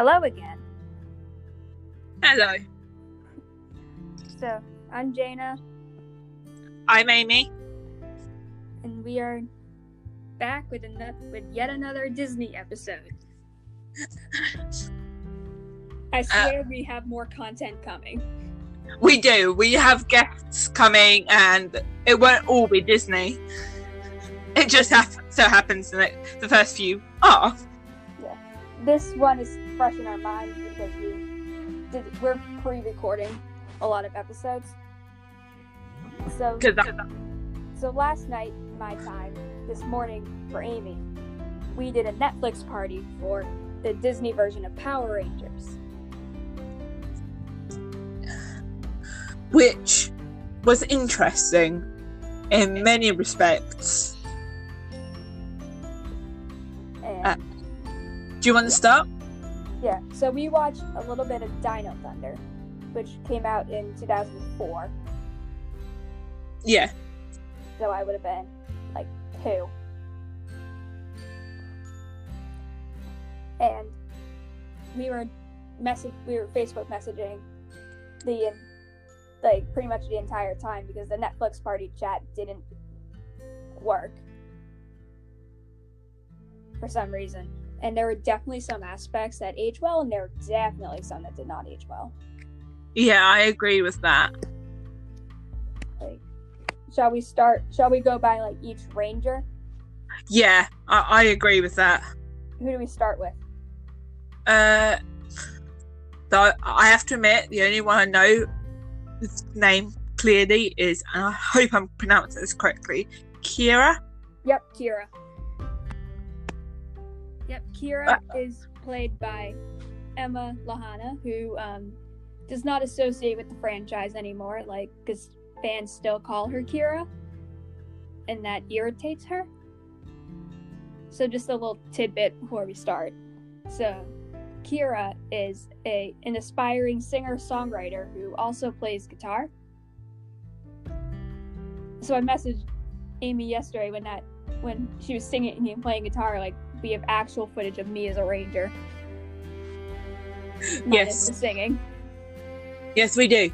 Hello again. Hello, So, I'm Jayna. I'm Aimee. and we are back with, another with yet another Disney episode. I uh, swear we have more content coming. We do. We have guests coming, and it won't all be Disney. It just hap- so happens that the first few are. This one is fresh in our minds because we did, we're pre-recording a lot of episodes. So, so last night, my time, this morning for Aimee, we did a Netflix party for the Disney version of Power Rangers. which was interesting in many respects. Do you want to start? yeah, so we watched a little bit of Dino Thunder, which came out in 2004. Yeah. So I would have been like two. And we were message we were Facebook messaging the like pretty much the entire time because the Netflix party chat didn't work for some reason. And there were definitely some aspects that aged well and there were definitely some that did not age well. Yeah, I agree with that. Like shall we start shall we go by like each ranger? Yeah, I, I agree with that. Who do we start with? Uh, though I have to admit, the only one I know his name clearly is, and I hope I'm pronouncing this correctly, Kira. Yep, Kira. Yep, Kira is played by Emma Lahana, who um, does not associate with the franchise anymore, like, because fans still call her Kira, and that irritates her. So, just a little tidbit before we start. So, Kira is a an aspiring singer songwriter who also plays guitar. So I messaged Aimee yesterday when that when she was singing and playing guitar, like we have actual footage of me as a ranger. Yes. singing. Yes, we do.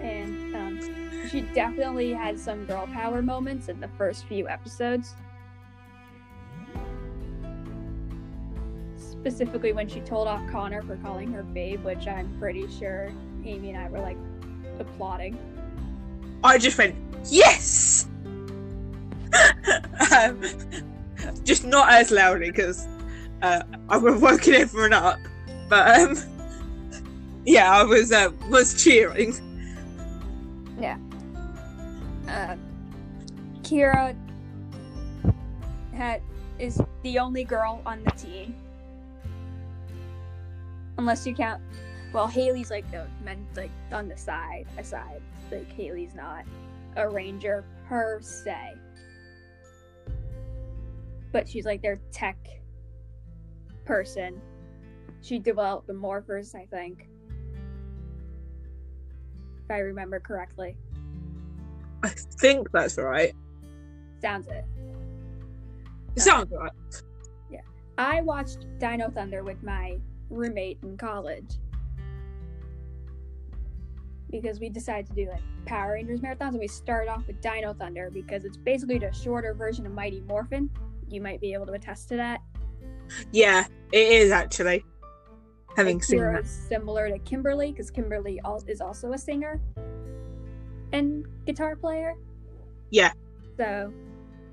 And um, she definitely had some girl power moments in the first few episodes. Specifically when she told off Connor for calling her babe, which I'm pretty sure Aimee and I were like applauding. I just went, yes! um, just not as loudly because uh, I would have woken everyone up. But um, yeah, I was uh, was cheering. Yeah. Uh, Kira had is the only girl on the team, unless you count. Well, Hayley's like the men like on the side aside. Like Hayley's not a ranger per se, but she's like their tech person. She developed the morphers, I think, if I remember correctly. I think that's right. Sounds it. It sounds right. Yeah. I watched Dino Thunder with my roommate in college because we decided to do like Power Rangers marathons, and we started off with Dino Thunder because it's basically the shorter version of Mighty Morphin. You might be able to attest to that. Yeah, it is actually. Having Like, seen that. similar to Kimberly because Kimberly is also a singer and guitar player. Yeah. So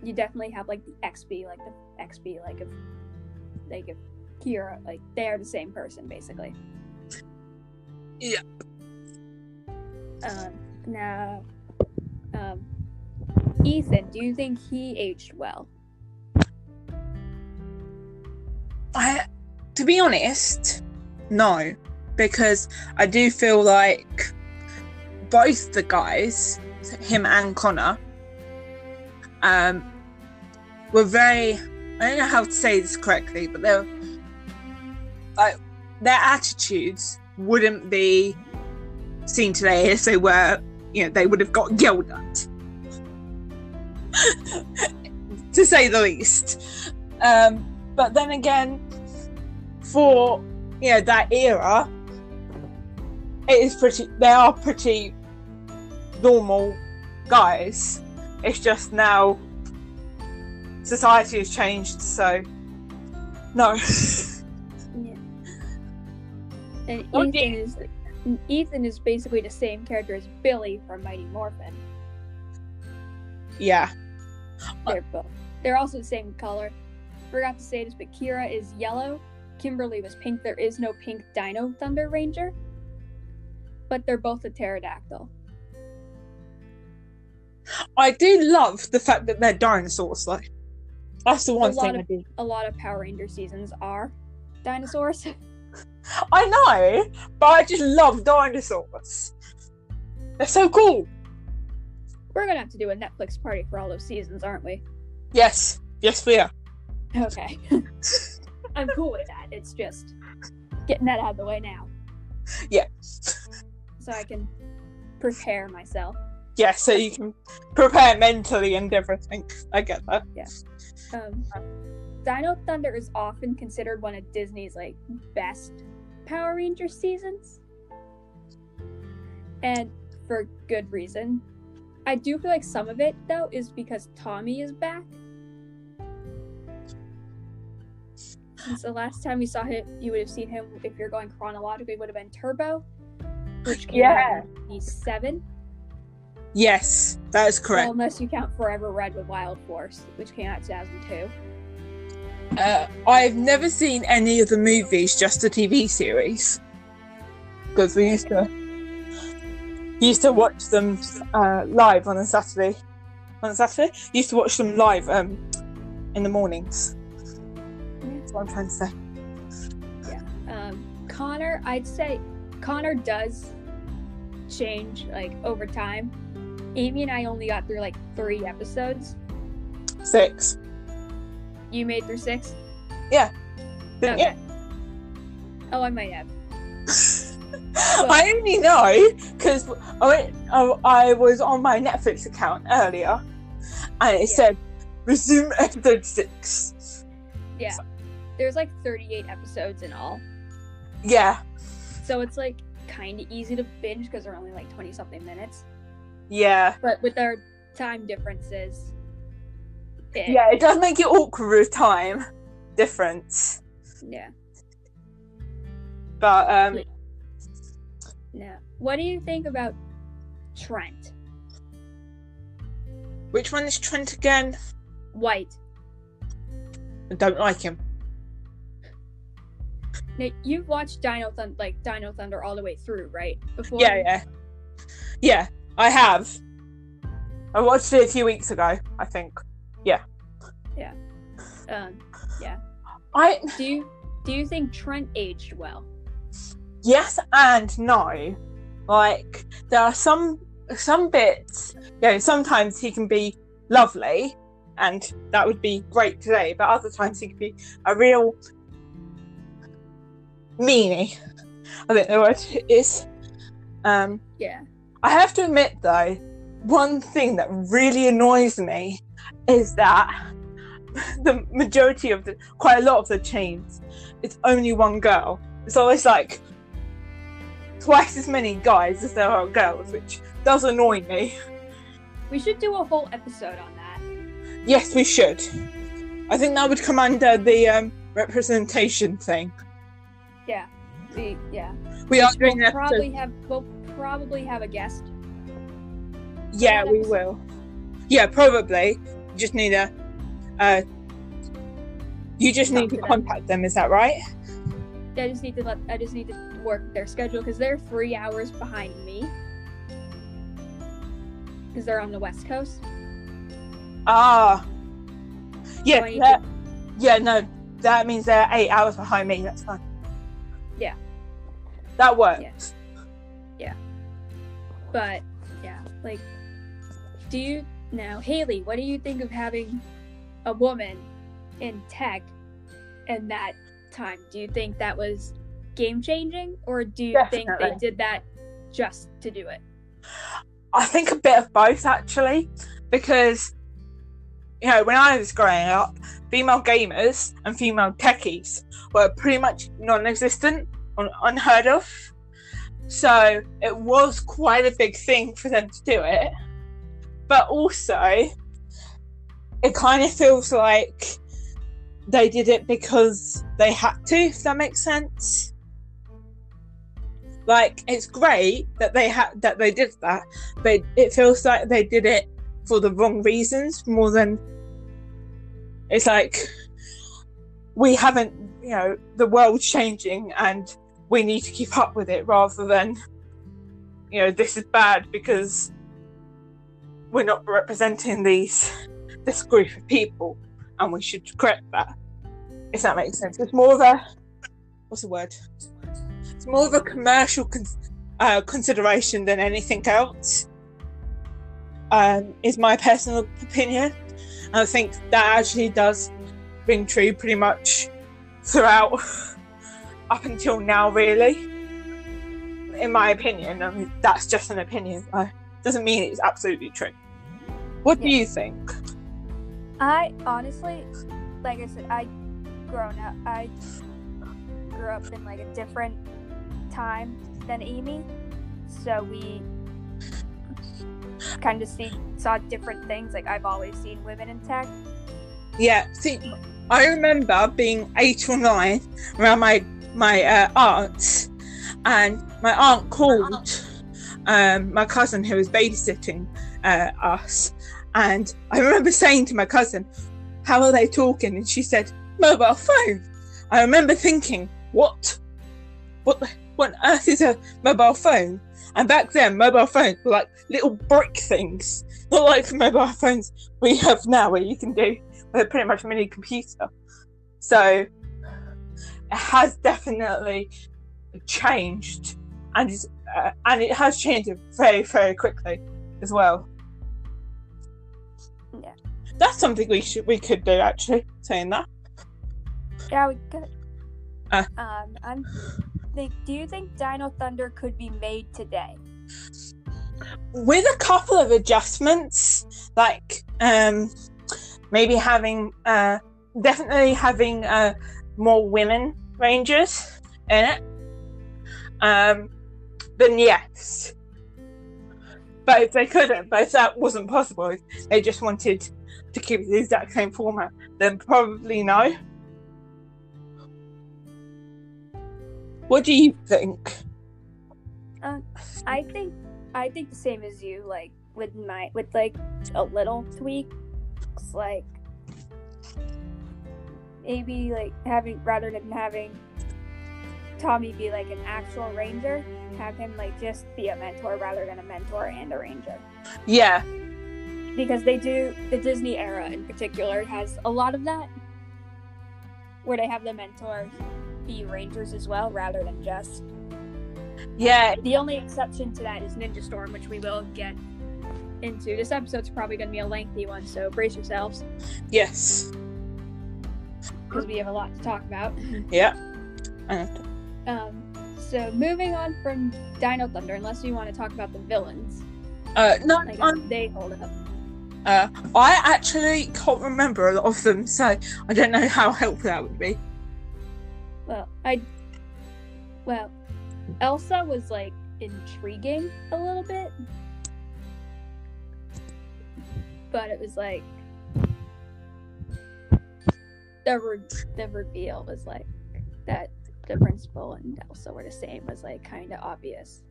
you definitely have like the XB, like the XB, like if like if Kira, like they are the same person basically. Yeah. Um. Now, um, Ethan, do you think he aged well? I, to be honest, no, because I do feel like both the guys, him and Connor, um, were very. I don't know how to say this correctly, but they're like their attitudes wouldn't be seen today if they were, you know, they would have got yelled at. to say the least. Um, but then again, for you know that era, it is pretty. They are pretty normal guys. It's just now society has changed, so no. Yeah. And Ethan is Ethan is basically the same character as Billy from Mighty Morphin. yeah. They're both. They're also the same color. Forgot to say this, but Kira is yellow. Kimberly was pink. There is no pink Dino Thunder Ranger, but they're both a pterodactyl. I do love the fact that they're dinosaurs, though. That's the one A lot thing I of- do. A lot of Power Ranger seasons are dinosaurs. I know, but I just love dinosaurs. They're so cool. We're gonna have to do a Netflix party for all those seasons, aren't we? Yes, yes, we are. Okay. I'm cool with that. It's just getting that out of the way now, Yeah, so I can prepare myself. yeah. So you can prepare mentally and everything. I get that. Um, Dino Thunder is often considered one of Disney's like best Power Ranger seasons, and for good reason. I do feel like some of it though is because Tommy is back. Since the last time we saw him, you would have seen him if you're going chronologically would have been Turbo, which came Yeah. out in seven. Yes, that is Well, correct. unless you count Forever Red with Wild Force, which came out in 2002. Uh, I've never seen any of the movies, just the TV series, because we used to used to watch them uh, live on a Saturday. On a Saturday, used to watch them live um, in the mornings. That's what I'm trying to say. Um, Connor, I'd say Connor does change like over time. Aimee and I only got through like three episodes. Six. You made through six? Didn't Okay. you? Oh, I might have. I only know because I, went- I I was on my Netflix account earlier, and it Yeah. said resume episode six. Yeah. There's like 38 episodes in all. Yeah, So it's like kind of easy to binge because they're only like 20 something minutes. yeah, But with our time differences, it- yeah. It does make it awkward with time difference, Yeah. but um, No. What do you think about Trent? which one is Trent again? White. I don't like him. Now, you've watched Dino Thunder, like Dino Thunder, all the way through, right? Before. Yeah, yeah, yeah. I have. I watched it a few weeks ago. I think. Yeah. Yeah. Um, yeah. I do you do you think Trent aged well? yes and no. Like there are some some bits, you know, sometimes he can be lovely and that would be great today, but other times he can be a real meanie. I think the word is. Um Yeah. I have to admit though, one thing that really annoys me is that the majority of the quite a lot of the chains it's only one girl. It's always like twice as many guys as there are girls, which does annoy me. We should do a whole episode on that. Yes, we should. I think that would come under the um, representation thing. Yeah. The, yeah. We are We'll doing that. probably have we'll probably have a guest. Yeah, we will. Yeah, probably. You just need a. Uh, you just Talk need to to contact them. Is that right? I just need to let I just need to work their schedule because they're three hours behind me. Because they're on the west coast. Ah. So Yeah. I need that- to- yeah. No, that means they're eight hours behind me. That's fine. Yeah. That works. Yeah. But yeah, like, do you now, Hayley? What do you think of having a woman in tech in that time? Do you think that was game changing, or do you think they did that just to do it? I think a bit of both actually, because you know, when I was growing up, female gamers and female techies were pretty much non-existent, un- unheard of. So it was quite a big thing for them to do it. But also, it kind of feels like they did it because they had to, if that makes sense. Like it's great that they had that they did that, but it feels like they did it for the wrong reasons more than it's like we haven't you know the world's changing and we need to keep up with it rather than you know this is bad because we're not representing these this group of people and we should correct that if that makes sense. It's more of a what's the word? It's more of a commercial con- uh, consideration than anything else um, is my personal opinion. And i think that actually does ring true pretty much throughout up until now really in my opinion i mean that's just an opinion doesn't mean it's absolutely true what do you think I honestly, like I said, I grown up. I grew up in like a different time than Aimee, so we kind of see saw different things. Like I've always seen women in tech. Yeah, see, I remember being eight or nine around my my uh, aunt, and my aunt called um, my cousin who was babysitting uh, us, and I remember saying to my cousin, "How are they talking?" And she said, "Mobile phone." I remember thinking, "What? What? What on earth is a mobile phone?" And back then, mobile phones were like little brick things, not like mobile phones we have now, where you can do with pretty much a mini computer. So has definitely changed, and it's, uh, and it has changed very very quickly as well. Yeah. That's something we should we could do actually. Saying that, Yeah, we could. Uh. um, I'm. Think, do you think Dino Thunder could be made today? with a couple of adjustments, like um, maybe having uh, definitely having uh, more women rangers in it, um, then yes. But if they couldn't, but if that wasn't possible, they just wanted to keep the exact same format, then probably no. What do you think? I think I think the same as you. Like with my with like a little tweaks, like maybe like having rather than having Tommy be like an actual ranger, have him like just be a mentor rather than a mentor and a ranger. Yeah, Because they do the Disney era in particular has a lot of that, where they have the mentors be rangers as well rather than just yeah, The only exception to that is Ninja Storm, which we will get into. This episode's probably going to be a lengthy one, so brace yourselves yes, because we have a lot to talk about. yeah. Um, so moving on from Dino Thunder, unless you want to talk about the villains, Uh, no, how they hold up. uh, I actually can't remember a lot of them, so I don't know how helpful that would be. Well, I, well, Elsa was like intriguing a little bit, but it was like the re- the reveal was like that the principal and Elsa were the same was like kind of obvious.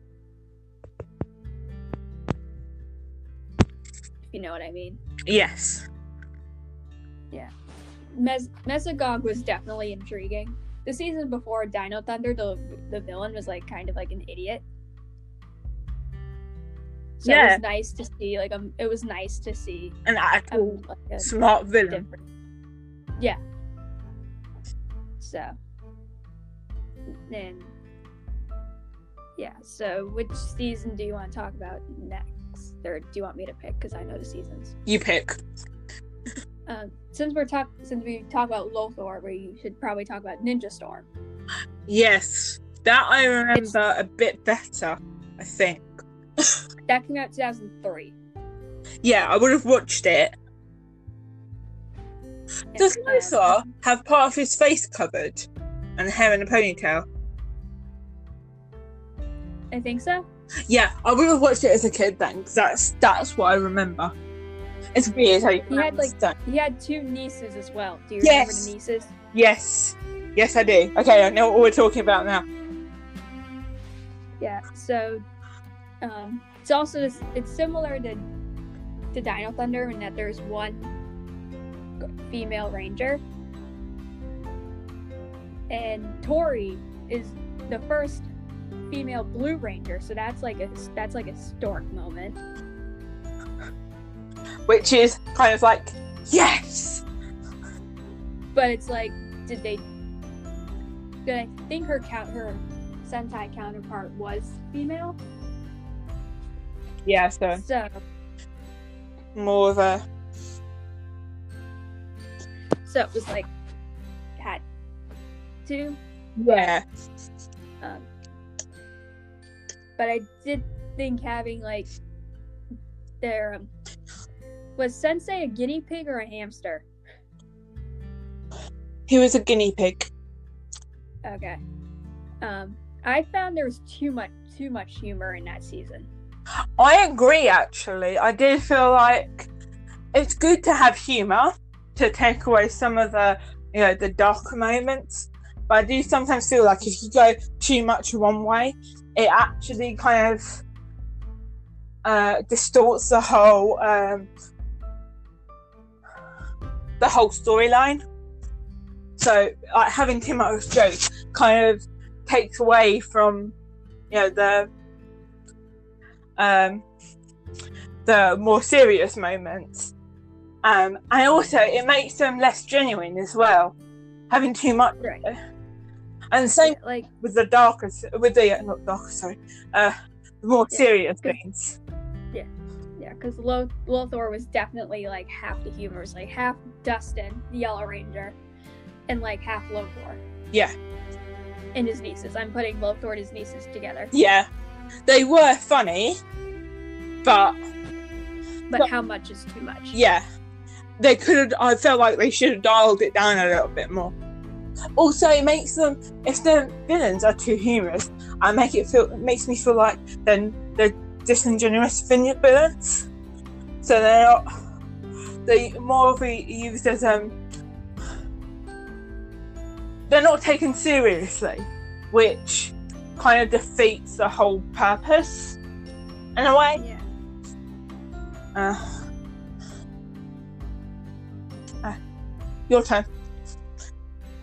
You know what I mean. Yes. Yeah. Mes- Mesogog was definitely intriguing. The season before Dino Thunder, the the villain was like kind of like an idiot. So it Yeah. was nice to see like um it was nice to see An um, actual like a smart villain. different Yeah. So then yeah, so which season do you want to talk about next? Or do you want me to pick? Because I know the seasons. You pick. Um, since we're talk since we talk about Lothor, we should probably talk about Ninja Storm. Yes. That I remember a bit better, I think. That came out 2003. Yeah, I would have watched it. Does Lothor have part of his face covered and hair in a ponytail? I think so. Yeah, I would have watched it as a kid then, 'cause that's that's what I remember. It's weird how you He had, like- understand. He had two nieces as well. Do you Yes. remember the nieces? Yes, yes, I do. Okay, I know what we're talking about now. Yeah. So, um, it's also it's similar to to Dino Thunder in that there's one female ranger, and Tori is the first female Blue Ranger. So that's like a that's like a historic moment. Which is kind of like yes, But it's like, did they? Did I think her count her Sentai counterpart was female? yeah. So So more of a so it was like had two yeah. Um, but I did think having like their um, was Sensei a guinea pig or a hamster? He was a guinea pig. Okay. Um, I found there was too much too much humor in that season. I agree. Actually, I did feel like it's good to have humor to take away some of the you know the darker moments. But I do sometimes feel like if you go too much one way, it actually kind of uh, distorts the whole um, the whole storyline. So, like having much jokes kind of takes away from you know the um, the more serious moments. Um, and also, it makes them less genuine as well. Having too much, Right. and same Yeah, like with the darker, with the uh, not darker, sorry, uh, the more Yeah. serious things. yeah, because Lo- Lothor was definitely like half the humor, was like half Dustin, the Yellow Ranger, and like half Lothor. Yeah. And his nieces. I'm putting Lothor and his nieces together. Yeah, they were funny, but But But- how much is too much? yeah, they could have. I felt like they should have dialed it down a little bit more. Also, it makes them if the villains are too humorous, I make it feel. It makes me feel like then they're disingenuous villains. So they're not. They more of a used as um. They're not taken seriously, which kind of defeats the whole purpose in a way. Yeah. Uh, your turn.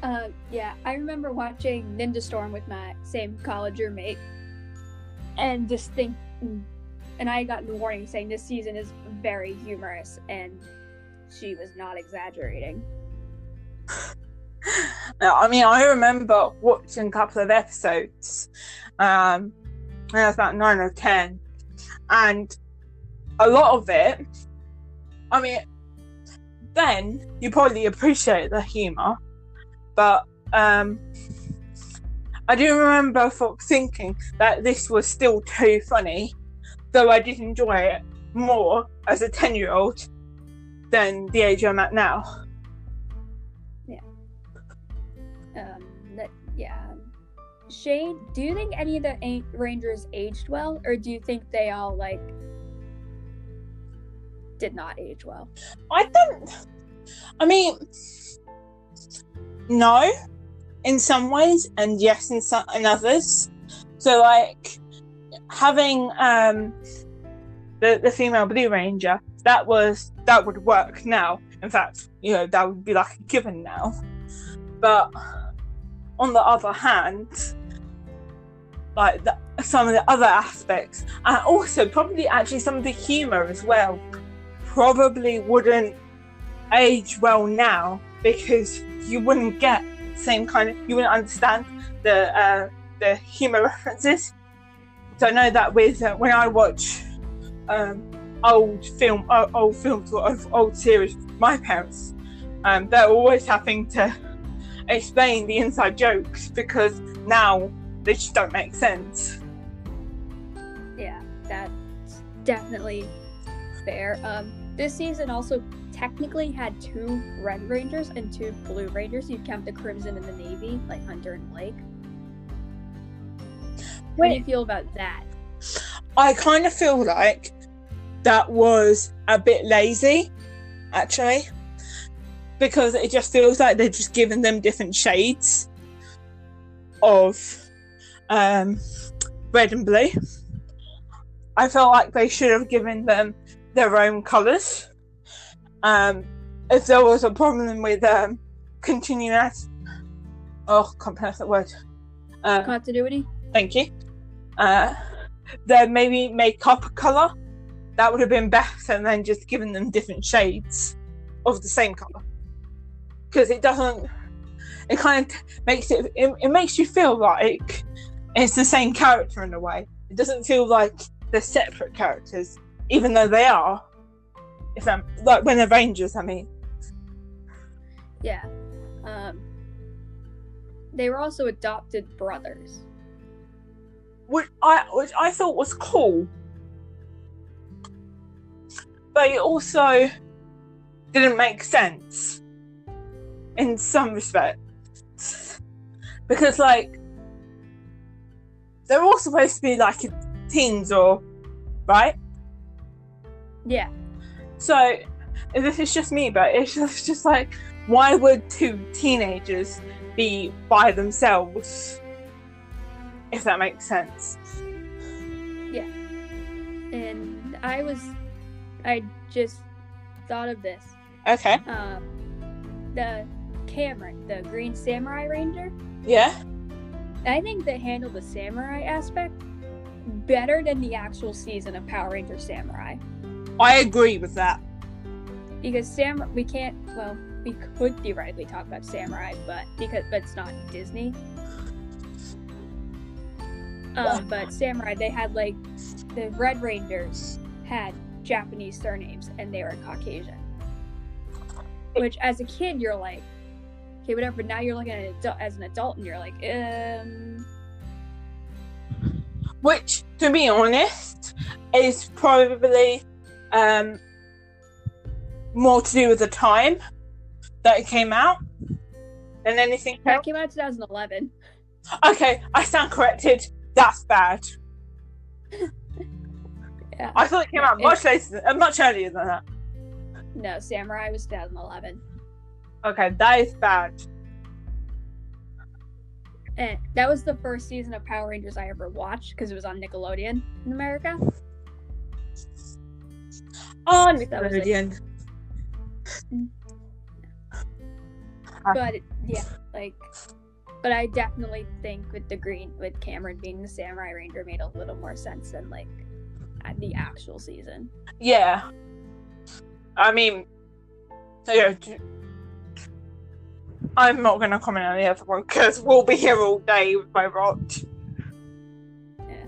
Uh, yeah, I remember watching Ninja Storm with my same college roommate, and just think, and I got the warning saying this season is very humorous, and she was not exaggerating. I mean, I remember watching a couple of episodes. Um, when I was about nine or ten, and a lot of it. I mean, then you probably appreciate the humor, but um, I do remember thinking that this was still too funny, though I did enjoy it more as a ten-year-old than the age I'm at now. Um, that, yeah. Shane, do you think any of the Rangers aged well, or do you think they all like did not age well? I don't. I mean, no, in some ways, and yes, in some in others. So, like having um the the female Blue Ranger, that was that would work now. In fact, you know that would be like a given now. But on the other hand, like the, some of the other aspects, and also probably actually some of the humor as well, probably wouldn't age well now because you wouldn't get the same kind of you wouldn't understand the uh, the humor references. So I know that with uh, when I watch um, old film uh, old films or old series, my parents um, they're always having to explain the inside jokes because now they just don't make sense. Yeah, that's definitely fair. Um, this season also technically had two Red Rangers and two Blue Rangers. You count the Crimson and the Navy, like Hunter and Blake. What do you feel about that? I kind of feel like that was a bit lazy, actually, because it just feels like they're just giving them different shades of um, red and blue. I felt like they should have given them their own colours. Um, if there was a problem with um, continuous, oh, can't pronounce that word. Uh, Continuity? Thank you. Uh, then maybe make up a colour. That would have been better than then just giving them different shades of the same colour. Because it doesn't. It kind of makes it, it. It makes you feel like it's the same character in a way. It doesn't feel like they're separate characters, even though they are. If I'm like when they're Rangers, I mean. Yeah. Um, they were also adopted brothers. which I which I thought was cool, but it also didn't make sense in some respects because like they're all supposed to be like teens or right. Yeah. So this is just me, but it's just, just like why would two teenagers be by themselves? If that makes sense. Yeah. And I was, I just thought of this. Okay. Um, the Cameron, the Green Samurai Ranger. Yeah. I think they handled the samurai aspect better than the actual season of Power Ranger Samurai. I agree with that. Because Sam, we can't. Well, we could theoretically talk about Samurai, but because but it's not Disney. Um, but Samurai, they had like the Red Rangers had Japanese surnames and they were Caucasian. Which, as a kid, you're like, okay, whatever. But now you're looking at it adu- as an adult and you're like, um, Which, to be honest, is probably um, more to do with the time that it came out than anything else. came out 2011. Okay, I stand corrected. That's bad. Yeah. I thought it came out It- much later, than, uh, much earlier than that. No, Samurai was 2011. Okay, that is bad. And that was the first season of Power Rangers I ever watched because it was on Nickelodeon in America. Oh, That was it. Nickelodeon. But yeah, like, but I definitely think with the green, with Cameron being the Samurai Ranger, made a little more sense than like at the actual season. Yeah. I mean, yeah, I'm not going to comment on the other one because we'll be here all day with my rot. Yeah.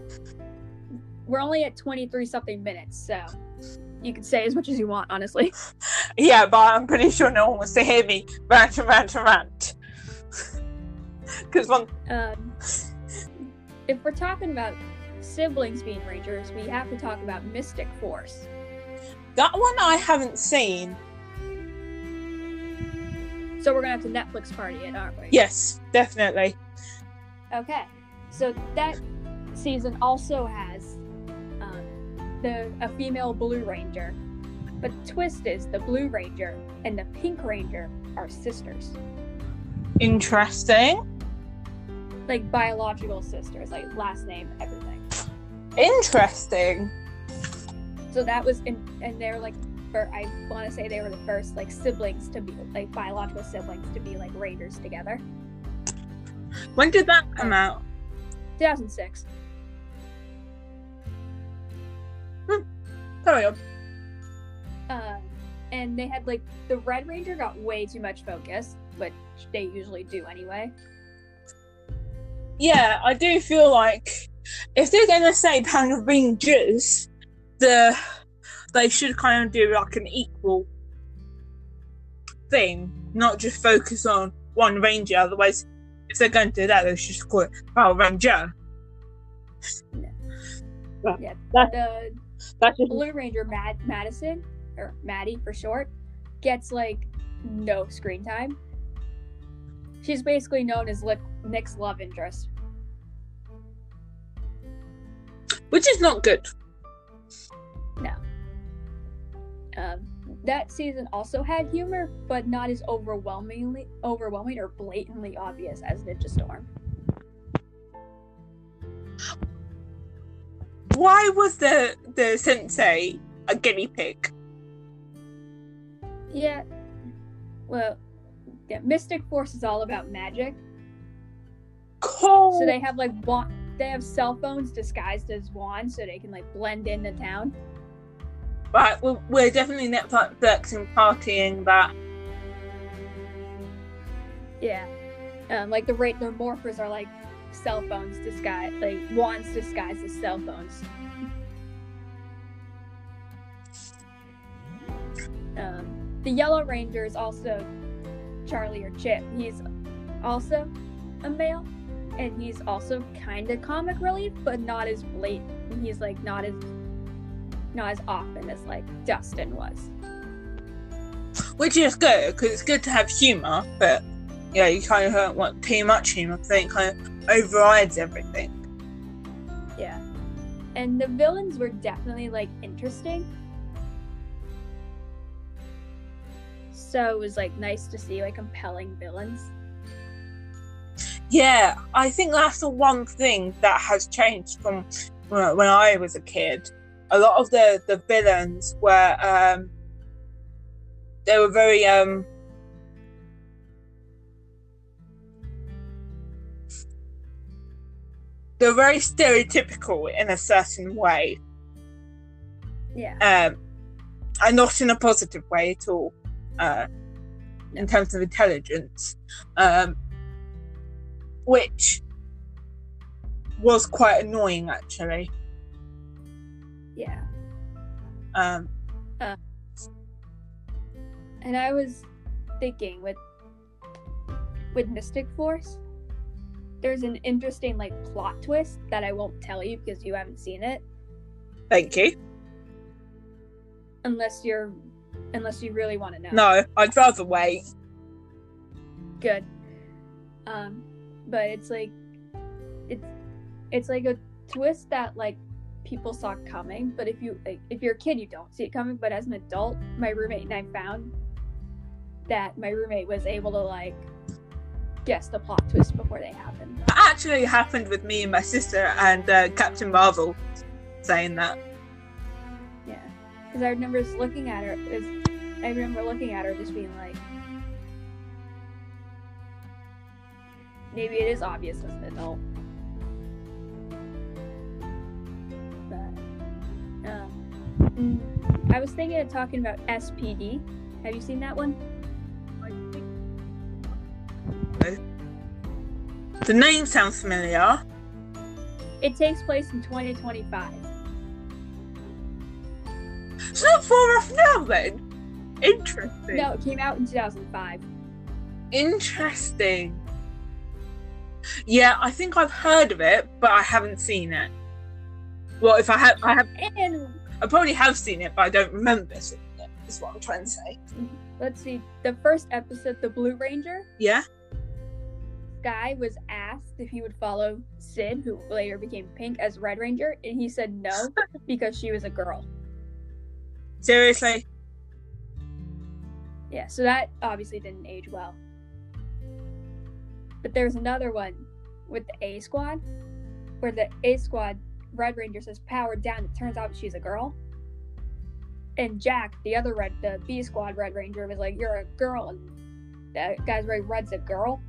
We're only at 23 something minutes, so you can say as much as you want, honestly. Yeah, but I'm pretty sure no one wants to hear me rant and rant and rant. Because one, Um, if we're talking about siblings being Rangers, we have to talk about Mystic Force. that one I haven't seen. So we're gonna have to Netflix party it, aren't we? Yes, definitely. Okay, so that season also has the a female Blue Ranger, but twist is the Blue Ranger and the Pink Ranger are sisters, Interesting. like biological sisters, like last name, everything. Interesting. So that was, in, and they're like, or I want to say they were the first like siblings to be like biological siblings to be like Rangers together. When did that come out? 2006. On. Um, and they had like the Red Ranger got way too much focus, which they usually do anyway. Yeah, I do feel like if they're going to say Power Rangers, the they should kind of do like an equal thing, not just focus on one ranger. Otherwise, if they're going to do that, they should just call it Power Ranger. Yeah, That- the That's just Blue Ranger Mad- Madison or Maddie for short. gets like no screen time. She's basically known as Lick- Nick's love interest. Which is not good. Um, that season also had humor, but not as overwhelmingly overwhelming or blatantly obvious as Ninja Storm. Why was the the sensei a guinea pig? Yeah. Well, yeah, Mystic Force is all about magic. Cool. So they have like wand they have cell phones disguised as wands so they can like blend in the town. Right, we're, we're definitely Netflixing partying that. Yeah. Um, like the rate the morphers are like cell phones disguised like wands disguised as cell phones. Um, the Yellow Ranger is also Charlie or Chip. He's also a male, and he's also kind of comic relief, but not as blatant. He's like not as not as often as like Dustin was. Which is good because it's good to have humor, but yeah, you kind of don't want too much humor because it kind of overrides everything. Yeah, and the villains were definitely like interesting. So it was like nice to see like compelling villains. Yeah, I think that's the one thing that has changed from when when I was a kid. A lot of the the villains were um, they were very um, they were very stereotypical in a certain way, Yeah. um, and not in a positive way at all. Uh, in terms of intelligence, um, which was quite annoying actually. Yeah. Um, And I was thinking with with Mystic Force, there's an interesting like plot twist that I won't tell you because you haven't seen it thank you. unless you're unless you really want to know. No, I'd rather wait. Good. Um but it's like it's it's like a twist that like people saw coming, but if you like if you're a kid you don't see it coming, but as an adult, my roommate and I found that my roommate was able to like guess the plot twist before they happen. Actually happened with me and my sister and uh, Captain Marvel saying that. Yeah, because I remember just looking at her. Was, I remember looking at her, just being like, maybe it is obvious as an adult. But um, I was thinking of talking about SPD. Have you seen that one? The name sounds familiar. It takes place in 2025. It's not far off now then. Interesting. No, it came out in 2005. Interesting. Yeah, I think I've heard of it, but I haven't seen it. Well, if I have, I have, And I probably have seen it, but I don't remember seeing it. Is what I'm trying to say. let's see, the first episode, The Blue Ranger, Yeah. Guy was asked if he would follow Syd, who later became Pink, as Red Ranger, and he said no because she was a girl. Seriously. Yeah, so that obviously didn't age well. But there's another one with the A Squad, where the A Squad Red Ranger says powered down. It turns out she's a girl. And Jack, the other red, the B Squad Red Ranger, was like, "You're a girl," and that guy's very Red's a girl.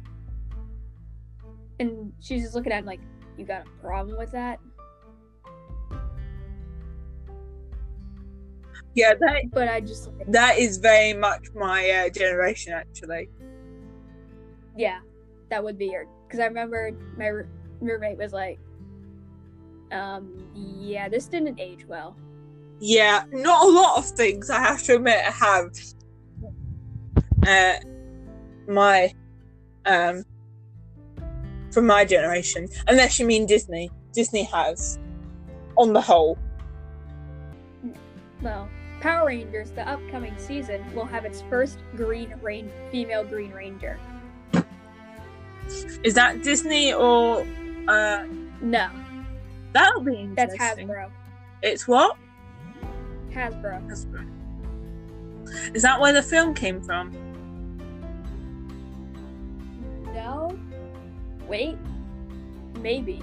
And she's just looking at him like, "You got a problem with that?" Yeah, that But I just, that is very much my uh, generation, actually. yeah, that would be your. Because I remember my r- roommate was like, um, yeah, this didn't age well. Yeah, not a lot of things I have to admit I have uh, my um from my generation, unless you mean Disney. Disney has, on the whole. Well, Power Rangers, the upcoming season, will have its first Green Rain female Green Ranger. Is that Disney or uh No, that'll be interesting. that's. Hasbro. It's what? Hasbro. Hasbro. Is that where the film came from? Wait. Maybe.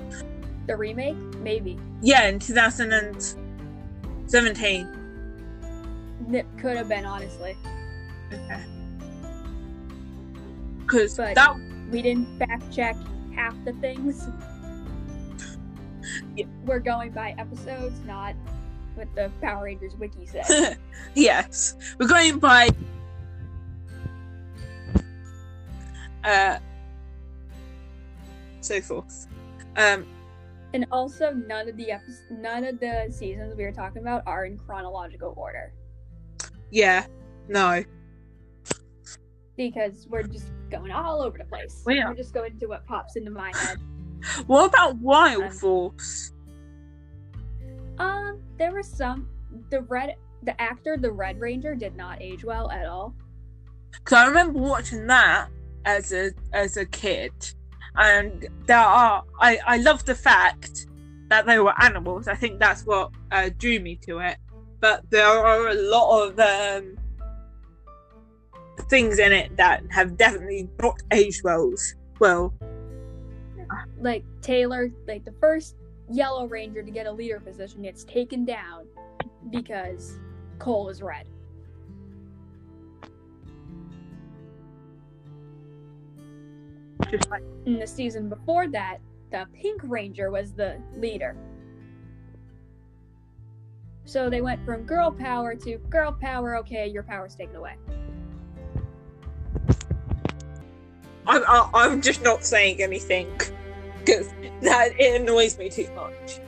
The remake? Maybe. Yeah, in 2017. It could have been, honestly. Okay. Because that We didn't fact check half the things. Yeah. We're going by episodes, not what the Power Rangers wiki says. yes, we're going by uh so forth. Um, and also, none of the epi- none of the seasons we were talking about are in chronological order yeah, no, because we're just going all over the place. We are. We're just going to what pops into my head. what about Wild Um, Force? Um, there was some the red the actor the Red Ranger did not age well at all. Because I remember watching that as a as a kid, and there are I I love the fact that they were animals. I think that's what uh, drew me to it. But there are a lot of um, things in it that have definitely not aged well. Well, Like Taylor, like the first Yellow Ranger to get a leader position gets taken down because Cole is red. Just like In the season before that, the Pink Ranger was the leader. So they went from girl power to girl power, okay, your power's taken away. I'm I, I'm just not saying anything because that it annoys me too much.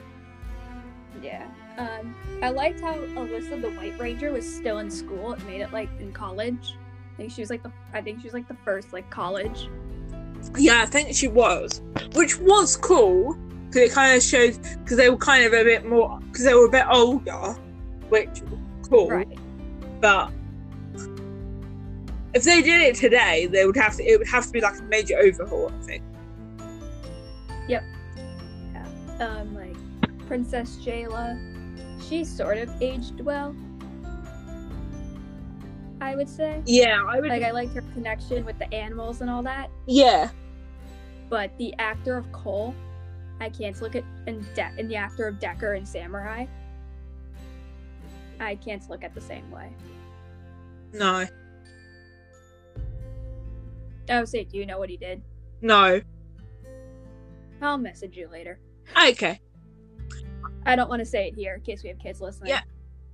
Yeah. Um, I liked how Alyssa the White Ranger was still in school. It made it like in college. I think she was like the I think she was like the first like college. Yeah, I think she was, which was cool because it kind of showed because they were kind of a bit more because they were a bit older, which was cool. Right. But if they did it today, they would have to. It would have to be like a major overhaul. I think. Yep. Um, like Princess Shayla, she sort of aged well. I would say. Yeah, I would. Like I liked her connection with the animals and all that. yeah, But the actor of Cole, I can't look at and De- and the actor of Deker and Samurai. I can't look at the same way. no, I would say, do you know what he did? no. I'll message you later. Okay, I don't want to say it here in case we have kids listening. Yeah.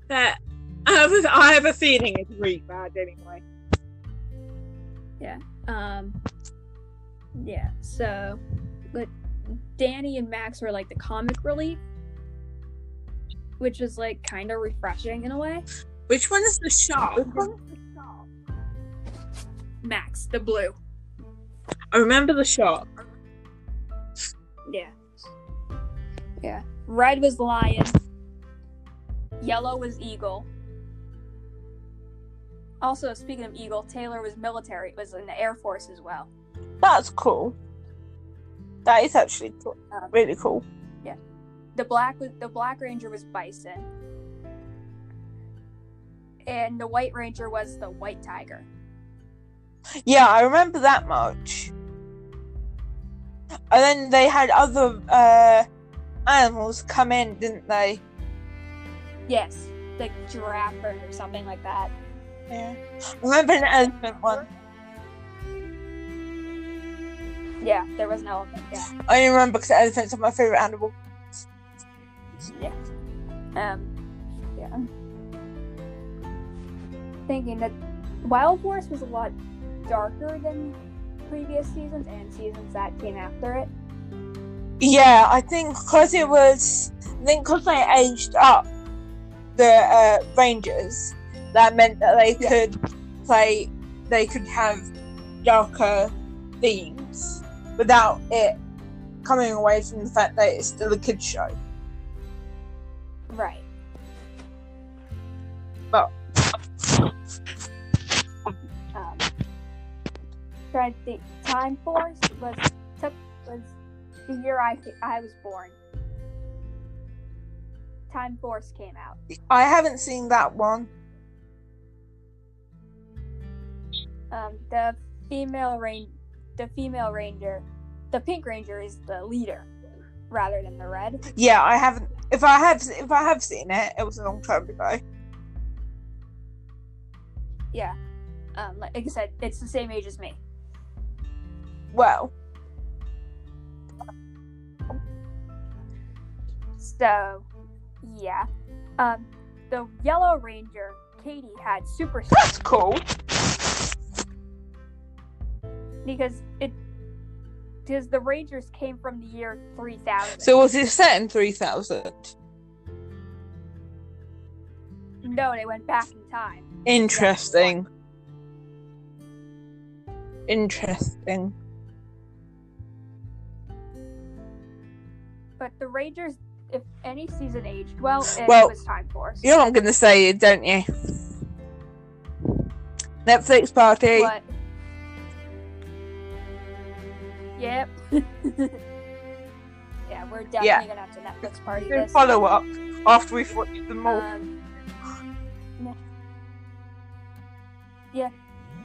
that I have. A, I have a feeling it's really bad anyway. Yeah. Um. Yeah. So, but Danny and Max were like the comic relief, which is like kind of refreshing in a way. Which one is the shark? Max, the blue. I remember the shark. Yeah. Yeah. Red was lion. Yellow was eagle. Also, speaking of eagle, Taylor was military. It was in the Air Force as well. That's cool. That is actually cool. Um, really cool. Yeah. The black the Black Ranger was Bison. And the White Ranger was the White Tiger. Yeah, I remember that much. And then they had other uh, animals come in, didn't they? Yes, the giraffe or something like that. Yeah. I remember an elephant one. Yeah, there was an elephant. Yeah. I only remember because elephants are my favorite animal. Yeah. Um. Yeah. Thinking that Wild Force was a lot darker than previous seasons and seasons that came after it. Yeah, I think because it was, I think because they aged up the uh, Rangers, that meant that they Yeah. could play, they could have darker themes without it coming away from the fact that it's still a kids show. Right. But Um, trying to think. Time Force was took was the year I I was born. Time Force came out. I haven't seen that one. Um, the female rain, the female ranger, the pink ranger is the leader, rather than the red. Yeah, I haven't. If I have, if I have seen it, it was a long time ago. Yeah. Um, like I said, it's the same age as me. Well, So, yeah. Um, the Yellow Ranger, Katie, had super that's cool. Because it because the Rangers came from the year 3000. So was it set in three thousand? no, they went back in time. Interesting. Interesting. But the Rangers, if any season aged well, it Well, was Time Force. You know what I'm gonna say, it, don't you? Netflix party. What? Yep. yeah, we're definitely Yeah. gonna have to Netflix party this. follow up after we've watched them all. Um, yeah,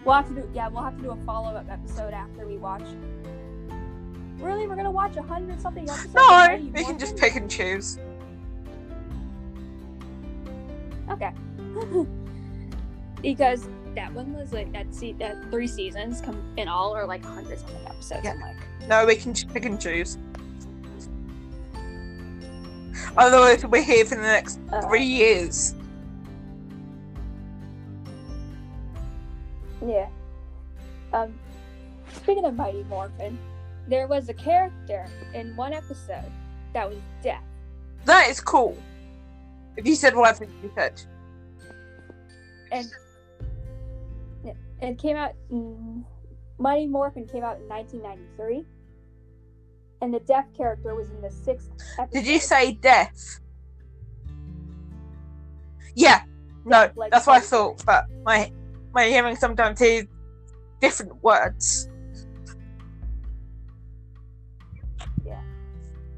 we'll have to do. Yeah, we'll have to do a follow up episode after we watch. Really, we're gonna watch a hundred something episodes. no, we can just pick and choose. Okay. because that one was like that. See, that three seasons come in all are like hundred something episodes. Yeah. I'm like, No, we can pick and choose. Otherwise, we're here for the next uh, three years. Yeah. Um, speaking of Mighty Morphin, there was a character in one episode that was deaf. That is cool. If you said whatever you said. and it came out. In, Mighty Morphin came out in 1993, and the deaf character was in the sixth episode. Did you say death? Yeah. No, Like- that's what I thought. But my my hearing sometimes hears different words. Yeah,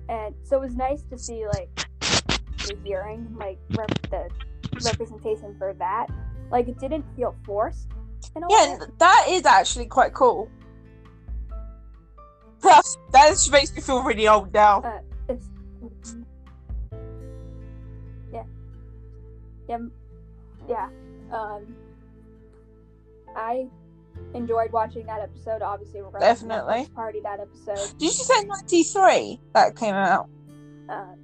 and so it was nice to see like the hearing, like rep- the representation for that. Like it didn't feel forced. Yeah, way. and that is actually quite cool. Plus, that just makes me feel really old now. Uh, it's yeah, yeah, yeah. Um, I enjoyed watching that episode. Obviously, we're Definitely. party that episode. Did you say 93 that came out? Um,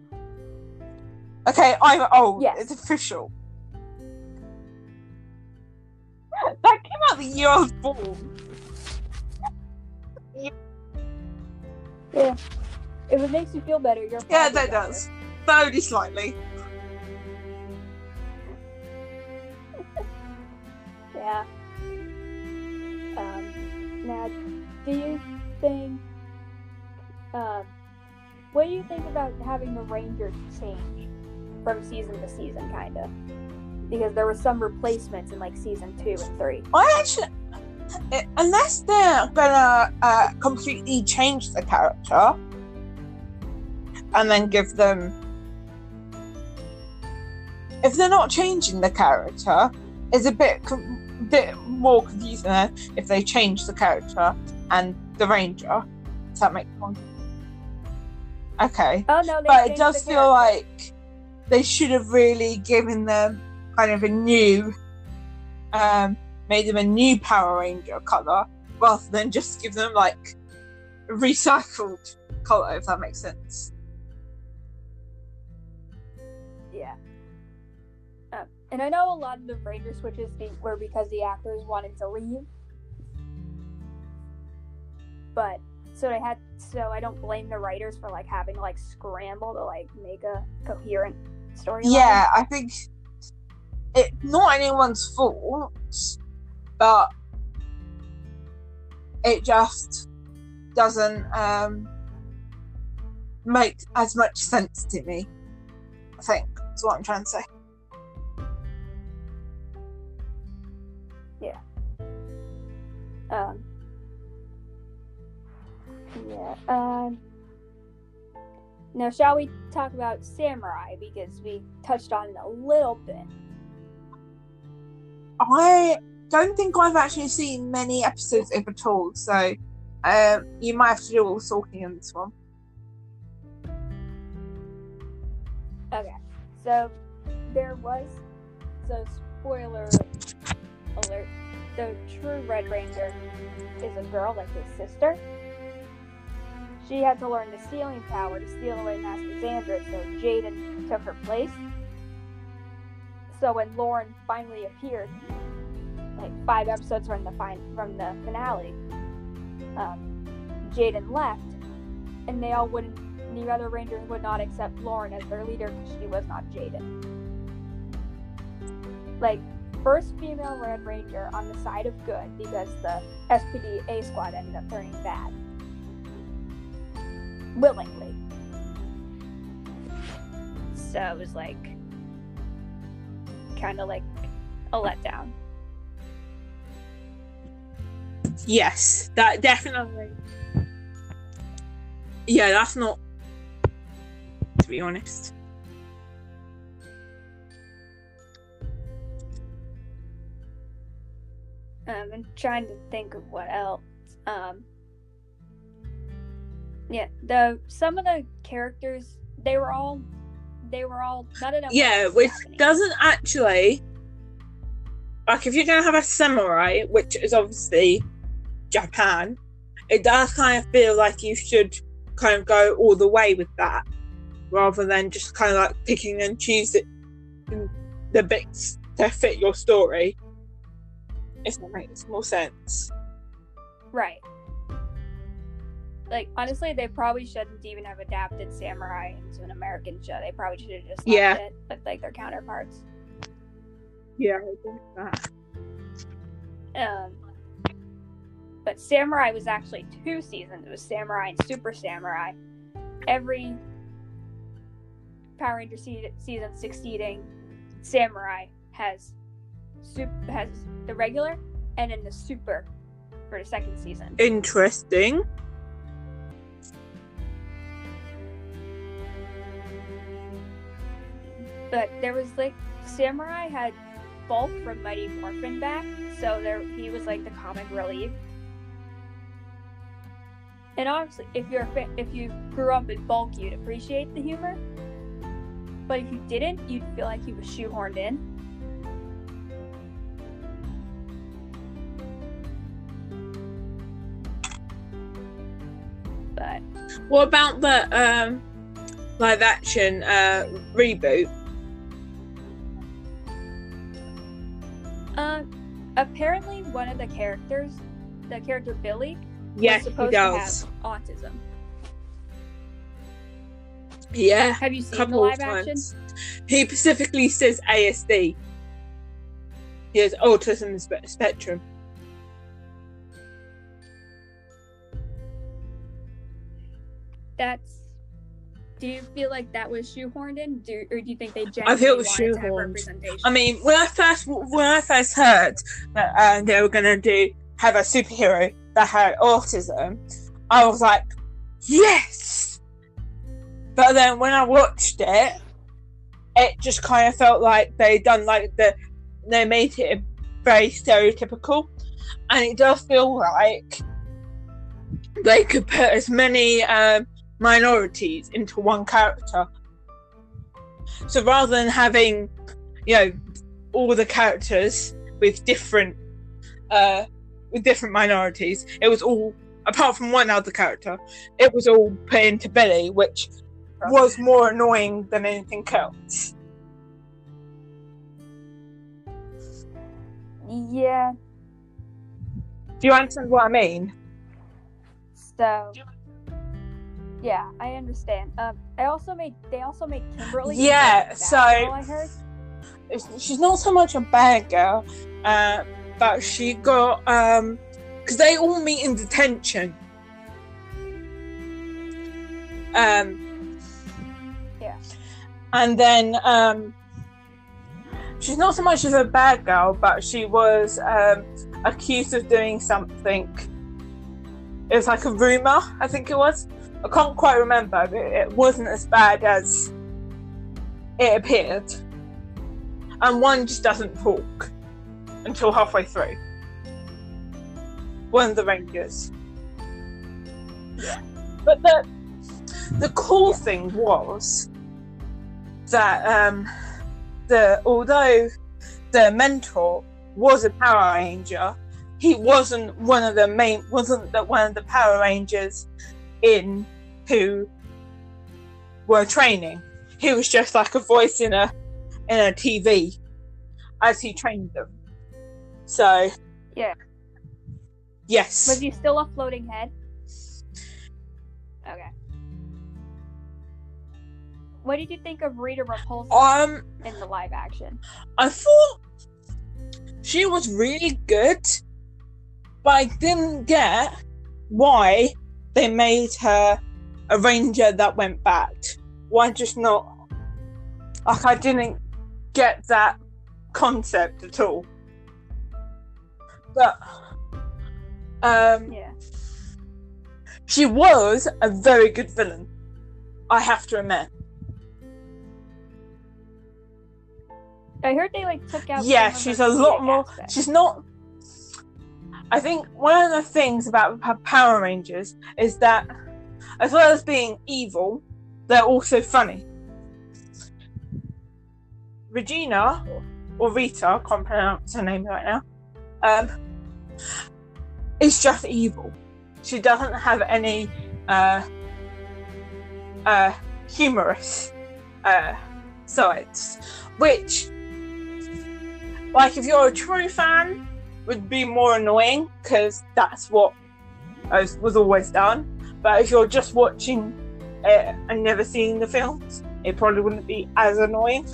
Okay, I'm old. Yes. It's official. The year I was born. yeah, if it makes you feel better, you're Yeah, that younger. does. Slowly, slightly. Yeah. Um, now, do you think? Um, what do you think about having the Rangers change from season to season, kind of? Because there were some replacements in like season two and three. I actually, unless they're gonna uh, completely change the character and then give them, if they're not changing the character, it's a bit bit more confusing than if they change the character and the ranger. Does that make sense? Okay, Oh no, but it does feel character. like they should have really given them kind of a new um made them a new power ranger color rather than just give them like a recycled color if that makes sense Yeah. Um, and I know a lot of the Ranger switches were because the actors wanted to leave. But so they had so I don't blame the writers for like having to like scramble to like make a coherent storyline. yeah i think it's not anyone's fault but it just doesn't um make as much sense to me i think that's what i'm trying to say Yeah. Um, yeah. Um. Now, shall we talk about samurai because we touched on it a little bit? I don't think I've actually seen many episodes of at all, so um, you might have to do all the talking in this one. Okay. So there was so spoiler alert. The true Red Ranger is a girl like his sister. She had to learn the stealing power to steal away Master Xandred, so Jayden took her place. So when Lauren finally appeared, like five episodes from the fin- from the finale, um, Jayden left, and they all wouldn't. The other Rangers would not accept Lauren as their leader because she was not Jayden. Like first female Red Ranger on the side of good because the SPD A squad ended up turning bad. Willingly. So it was like kind of like a letdown. Yes, that definitely. Yeah, that's not. To be honest. Um, I'm trying to think of what else. Um, yeah, the some of the characters they were all they were all none of them. Yeah, which doesn't actually. Like, if you're going to have a samurai, which is obviously Japan, it does kind of feel like you should kind of go all the way with that rather than just kind of like picking and choosing the bits to fit your story. If that makes more sense. Right. Like honestly, they probably shouldn't even have adapted Samurai into an American show. They probably should have just Yeah. it with like their counterparts. Yeah, I think that. Um, but Samurai was actually two seasons. It was Samurai and Super Samurai. Every Power Ranger se- season succeeding Samurai has sup- has the regular and then the Super for the second season. Interesting. But there was like Samurai had Bulk from Mighty Morphin back, so there he was like the comic relief. And obviously, if you're a fa- if you grew up in Bulk, you'd appreciate the humor. But if you didn't, you'd feel like he was shoehorned in. But What about the um, live action uh, reboot? Uh, apparently, one of the characters, the character Billy, Yes, was he supposed does. to have autism. Yeah, Have you seen the live action? He specifically says ASD. He has autism spe- spectrum. That's. Do you feel like that was shoehorned in, do, or do you think they I genuinely feel it was wanted to have shoehorned. representation? I mean, when I first when I first heard that uh, they were gonna do have a superhero that had autism, I was like, yes. But then when I watched it, it just kind of felt like they done like the they made it very stereotypical, and it does feel like they could put as many um, minorities into one character. So rather than having you know all the characters with different uh with different minorities it was all apart from one other character it was all put into billy which was more annoying than anything else yeah. do you understand what i mean So. Yeah, I understand. Um, I also made. They also made Kimberly. Yeah, so- I heard. She's not so much a bad girl uh but she got um because they all meet in detention um Yeah. and then um she's not so much as a bad girl, but she was um, accused of doing something. It was like a rumor, I think it was. I can't quite remember. But it wasn't as bad as it appeared. And one just doesn't talk until halfway through. One of the Rangers. Yeah. But the the cool thing was that um, the although the mentor was a Power Ranger, he wasn't one of the main wasn't the, one of the Power Rangers in who were training. He was just like a voice in a in a TV as he trained them. So Yeah. Yes. Was he still a floating head? Okay. What did you think of Rita Repulsa Um in the live action? I thought she was really good, but I didn't get why they made her a ranger that went back. Why just not? Like, I didn't get that concept at all. But, um, Yeah. she was a very good villain. I have to admit. I heard they like took out. yeah, she's a lot more. She's not. I think one of the things about Power Rangers is that, as well as being evil, they're also funny. Regina, or Rita, I can't pronounce her name right now, um, is just evil. She doesn't have any uh, uh, humorous uh, sides, which like if you're a true fan would be more annoying because that's what was, was always done but if you're just watching it and never seeing the films it probably wouldn't be as annoying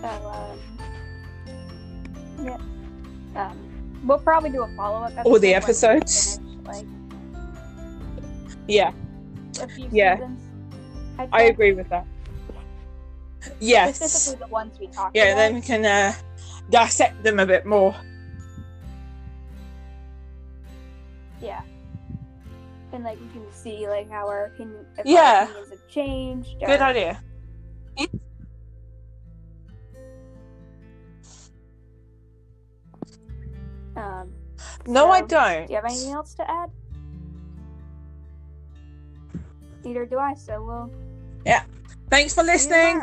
So, um, yeah. Um, we'll probably do a follow up. All the episodes? like yeah a few Yeah. seasons. I'd i agree with that yes Specifically the ones we talked yeah about. then we can uh, dissect them a bit more Yeah. And like we can see like how our opinion, Yeah. opinions have changed. good idea Um, no i don't do you have anything else to add? Neither do I. So we'll Yeah. thanks for listening.